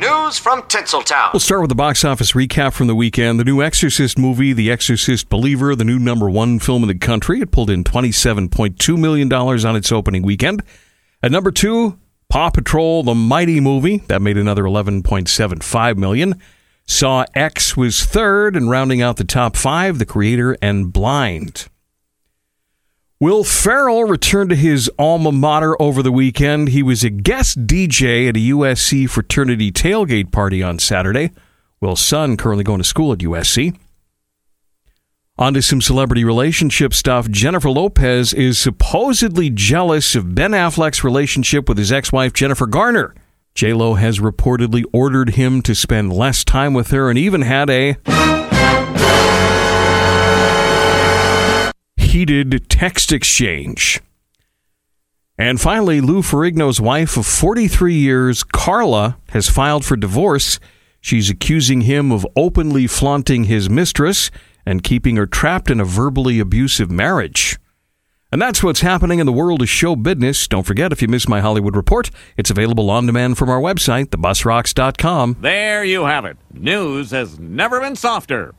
News from Tinseltown. We'll start with the box office recap from the weekend. The new Exorcist movie, The Exorcist Believer, the new number one film in the country. It pulled in $27.2 million on its opening weekend. At number two, Paw Patrol, the Mighty movie. That made another 11.75 million. Saw X was third, and rounding out the top five, The Creator and Blind. Will Ferrell returned to his alma mater over the weekend. He was a guest DJ at a USC fraternity tailgate party on Saturday. Will's son, currently going to school at USC. On to some celebrity relationship stuff. Jennifer Lopez is supposedly jealous of Ben Affleck's relationship with his ex wife, Jennifer Garner. Lo has reportedly ordered him to spend less time with her and even had a heated text exchange. And finally, Lou Ferrigno's wife of 43 years, Carla, has filed for divorce. She's accusing him of openly flaunting his mistress and keeping her trapped in a verbally abusive marriage. And that's what's happening in the world of show business. Don't forget, if you missed my Hollywood report, it's available on demand from our website, thebusrocks.com. There you have it. News has never been softer.